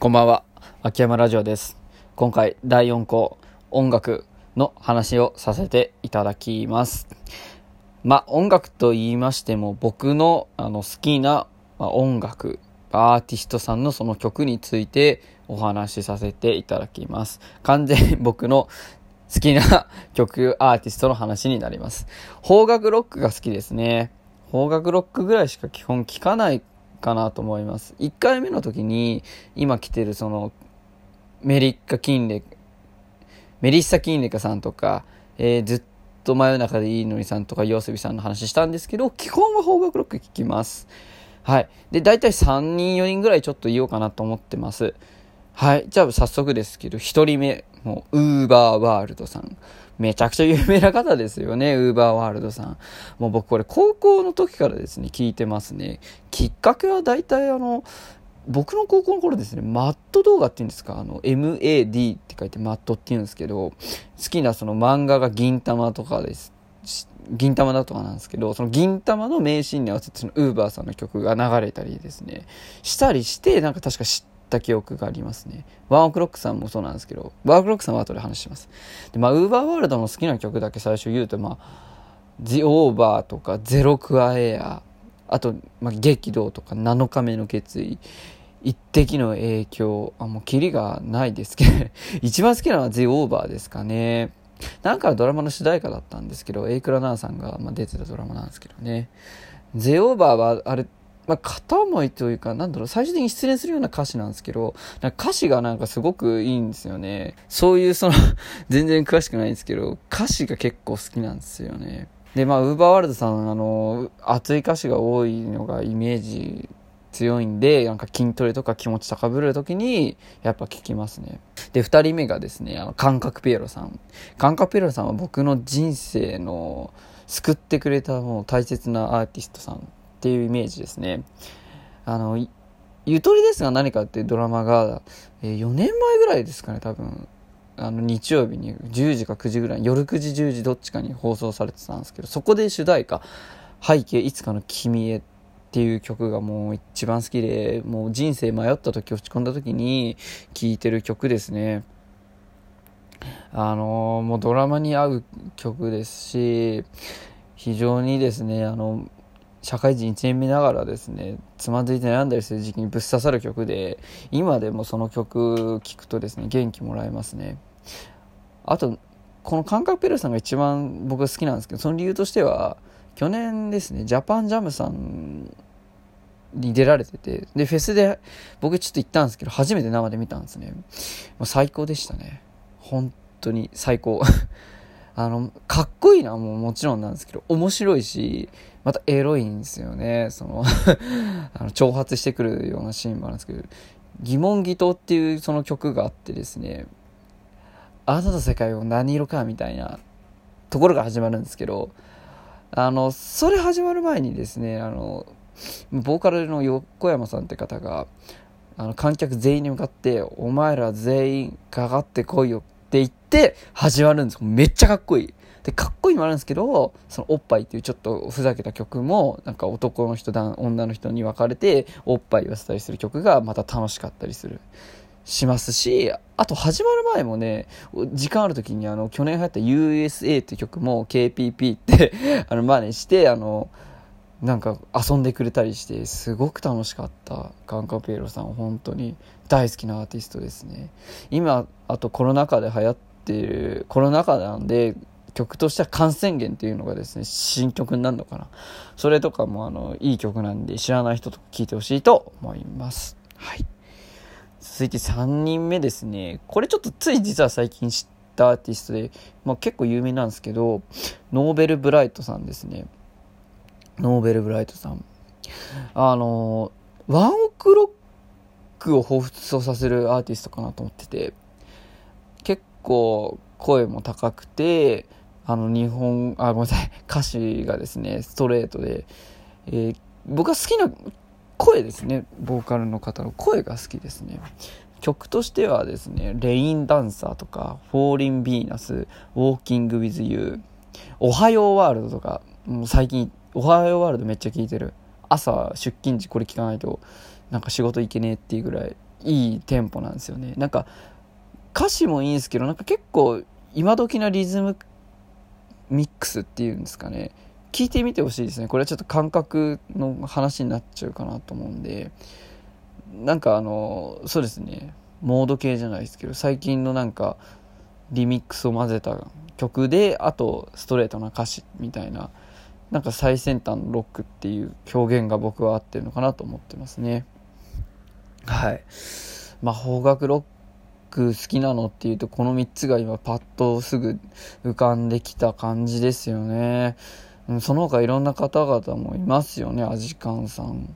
こんばんは。秋山ラジオです。今回第4項音楽の話をさせていただきます。まあ音楽と言いましても僕のあの好きな、ま、音楽、アーティストさんのその曲についてお話しさせていただきます。完全に 僕の好きな 曲、アーティストの話になります。邦楽ロックが好きですね。邦楽ロックぐらいしか基本聞かないかなと思います。1回目の時に今来てるそのメリッカ・キンレメリッサ・キンレカさんとか、えーずっと真夜中でいいのにさんとか、ヨーセビさんの話したんですけど、基本は方角ロック聞きます。はい。で、大体3人、4人ぐらいちょっと言おうかなと思ってます。はい。じゃあ早速ですけど、1人目、もう、ウーバーワールドさん。めちゃくちゃ有名な方ですよね、ウーバーワールドさん。もう僕これ高校の時からですね、聞いてますね。きっかけは大体あの、僕の高校の頃ですね、マット動画っていうんですか、あの、MAD って書いてマットって言うんですけど、好きなその漫画が銀玉とかです。銀玉だとかなんですけど、その銀玉の名シーンに合わせてそのウーバーさんの曲が流れたりですね、したりして、なんか確か知ってた記憶がありますね。ワンオクロックさんもそうなんですけど、ワンオクロックさんは後で話します。で、まあ、ウーバーワールドの好きな曲だけ最初言うと、まあ、ジオーバーとか、ゼロクアエア、あと、まあ、激動とか、7日目の決意、一滴の影響、あ、もうキリがないですけど、一番好きなのは The Over ですかね。なんかドラマの主題歌だったんですけど、エイクラナーさんが、まあ、出てたドラマなんですけどね。The Over は、あれ、まあ、片思いというか、なんだろう、最終的に失恋するような歌詞なんですけど、なんか歌詞がなんかすごくいいんですよね。そういうその、全然詳しくないんですけど、歌詞が結構好きなんですよね。で、まあ、ウーバーワールドさん、あの、熱い歌詞が多いのがイメージ強いんで、なんか筋トレとか気持ち高ぶるときに、やっぱ聞きますね。で、二人目がですね、あの、感覚ピエロさん。感覚ピエロさんは僕の人生の救ってくれたもう大切なアーティストさんっていうイメージですね。あの、ゆとりですが何かっていうドラマが、え4年前ぐらいですかね、多分。あの、日曜日に10時か9時ぐらい、夜9時10時どっちかに放送されてたんですけど、そこで主題歌、背景いつかの君へっていう曲がもう一番好きで、もう人生迷った時、落ち込んだ時に聴いてる曲ですね。あのもうドラマに合う曲ですし、非常にですね、あの、社会人1年目ながらですね、つまずいて悩んだりする時期にぶっ刺さる曲で、今でもその曲聴くとですね、元気もらえますね。あと、この感覚ペルさんが一番僕が好きなんですけど、その理由としては、去年ですね、ジャパンジャムさんに出られてて、で、フェスで僕ちょっと行ったんですけど、初めて生で見たんですね。もう最高でしたね。本当に最高。あの、かっこいいのはもうもちろんなんですけど、面白いし、またエロいんですよね。その あの、挑発してくるようなシーンもあるんですけど、疑問疑答っていうその曲があってですね、あなたの世界を何色かみたいなところが始まるんですけど、あの、それ始まる前にですね、あの、ボーカルの横山さんって方が、あの、観客全員に向かって、お前ら全員かかってこいよって言って始まるんですめっちゃかっこいい。で、かっこいいもあるんですけど、そのおっぱいっていうちょっとふざけた曲も、なんか男の人、女の人に分かれて、おっぱい言わせたりする曲がまた楽しかったりする。しますし、あと始まる前もね、時間ある時にあの、去年流行った USA っていう曲も KPP って あの、真似して、あの、なんか遊んでくれたりして、すごく楽しかった。ガンカペイロさん、本当に大好きなアーティストですね。今、あとコロナ禍で流行っている、コロナ禍なんで、曲としては感染源っていうのがですね、新曲になるのかな。それとかもあの、いい曲なんで知らない人とか聴いてほしいと思います。はい。続いて3人目ですね。これちょっとつい実は最近知ったアーティストで、まあ、結構有名なんですけど、ノーベル・ブライトさんですね。ノーベル・ブライトさん。あの、ワンオクロックを彷彿とさせるアーティストかなと思ってて、構声も高くて、あの日本、あ、ごめんなさい、歌詞がですね、ストレートで、えー僕が好きな声ですね、ボーカルの方の声が好きですね。曲としてはですね、 Rain Dancer とか、 Falling Venus、 Walking with you、おはようワールドとか、もう最近、おはようワールドめっちゃ聴いてる。朝、出勤時これ聞かないと、なんか仕事行けねえっていうぐらいいいテンポなんですよねなんか歌詞もいいんですけどなんか結構今時なリズムミックスっていうんですかね。聞いてみてほしいですね。これはちょっと感覚の話になっちゃうかなと思うんで。なんかあのそうですね。モード系じゃないですけど最近のなんかリミックスを混ぜた曲であとストレートな歌詞みたいななんか最先端のロックっていう表現が僕は合ってるのかなと思ってますね。はい。まあ邦楽ロック好きなのっていうとこの3つが今パッとすぐ浮かんできた感じですよね。その他いろんな方々もいますよね。アジカンさん。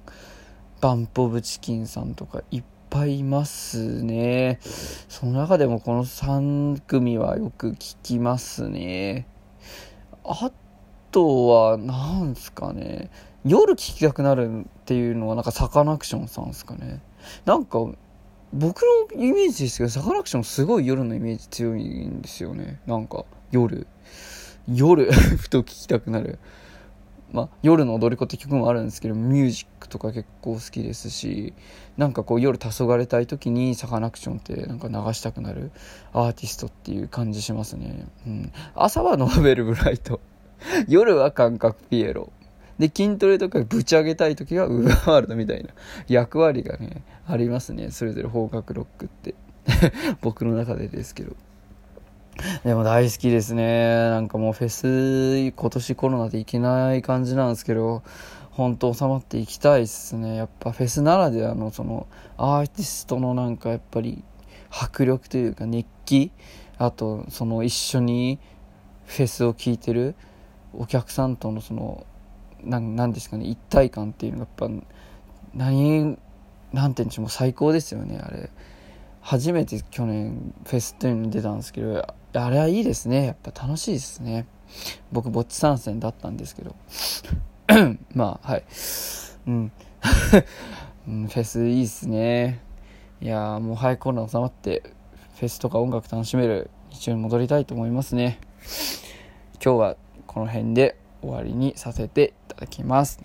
バンポブチキンさんとかいっぱいいますね。その中でもこの3組はよく聞きますね。あとは何すかね。夜聴きたくなるっていうのはなんかサカナクションさんですかね。なんか僕のイメージですけどサカナクションすごい夜のイメージ強いんですよね。なんか夜。夜 ふと聴きたくなる。まあ、夜の踊り子って曲もあるんですけどミュージックとか結構好きですしなんかこう夜黄昏たい時にサカナクションってなんか流したくなるアーティストっていう感じしますね、うん、朝はノーベルブライト。夜は感覚ピエロ。で筋トレとかぶち上げたい時はウーバーワールドみたいな役割がねありますねそれぞれ邦楽ロックって 僕の中でですけどでも大好きですね。なんかもうフェス、今年コロナで行けない感じなんですけど、本当収まっていきたいっすね。やっぱフェスならではのそのアーティストのなんかやっぱり迫力というか熱気、あとその一緒にフェスを聴いてるお客さんとのその、なんですかね、一体感っていうのがやっぱ、何、なんていうんでしょう、もう最高ですよね、あれ。初めて去年フェスっていうのに出たんですけどあれはいいですねやっぱ楽しいですね。僕ぼっち参戦だったんですけど。まあはい。うん。フェスいいっすね。いやもう早くコロナ収まってフェスとか音楽楽しめる日常に戻りたいと思いますね。今日はこの辺で。終わりにさせていただきます。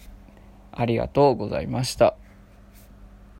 ありがとうございました。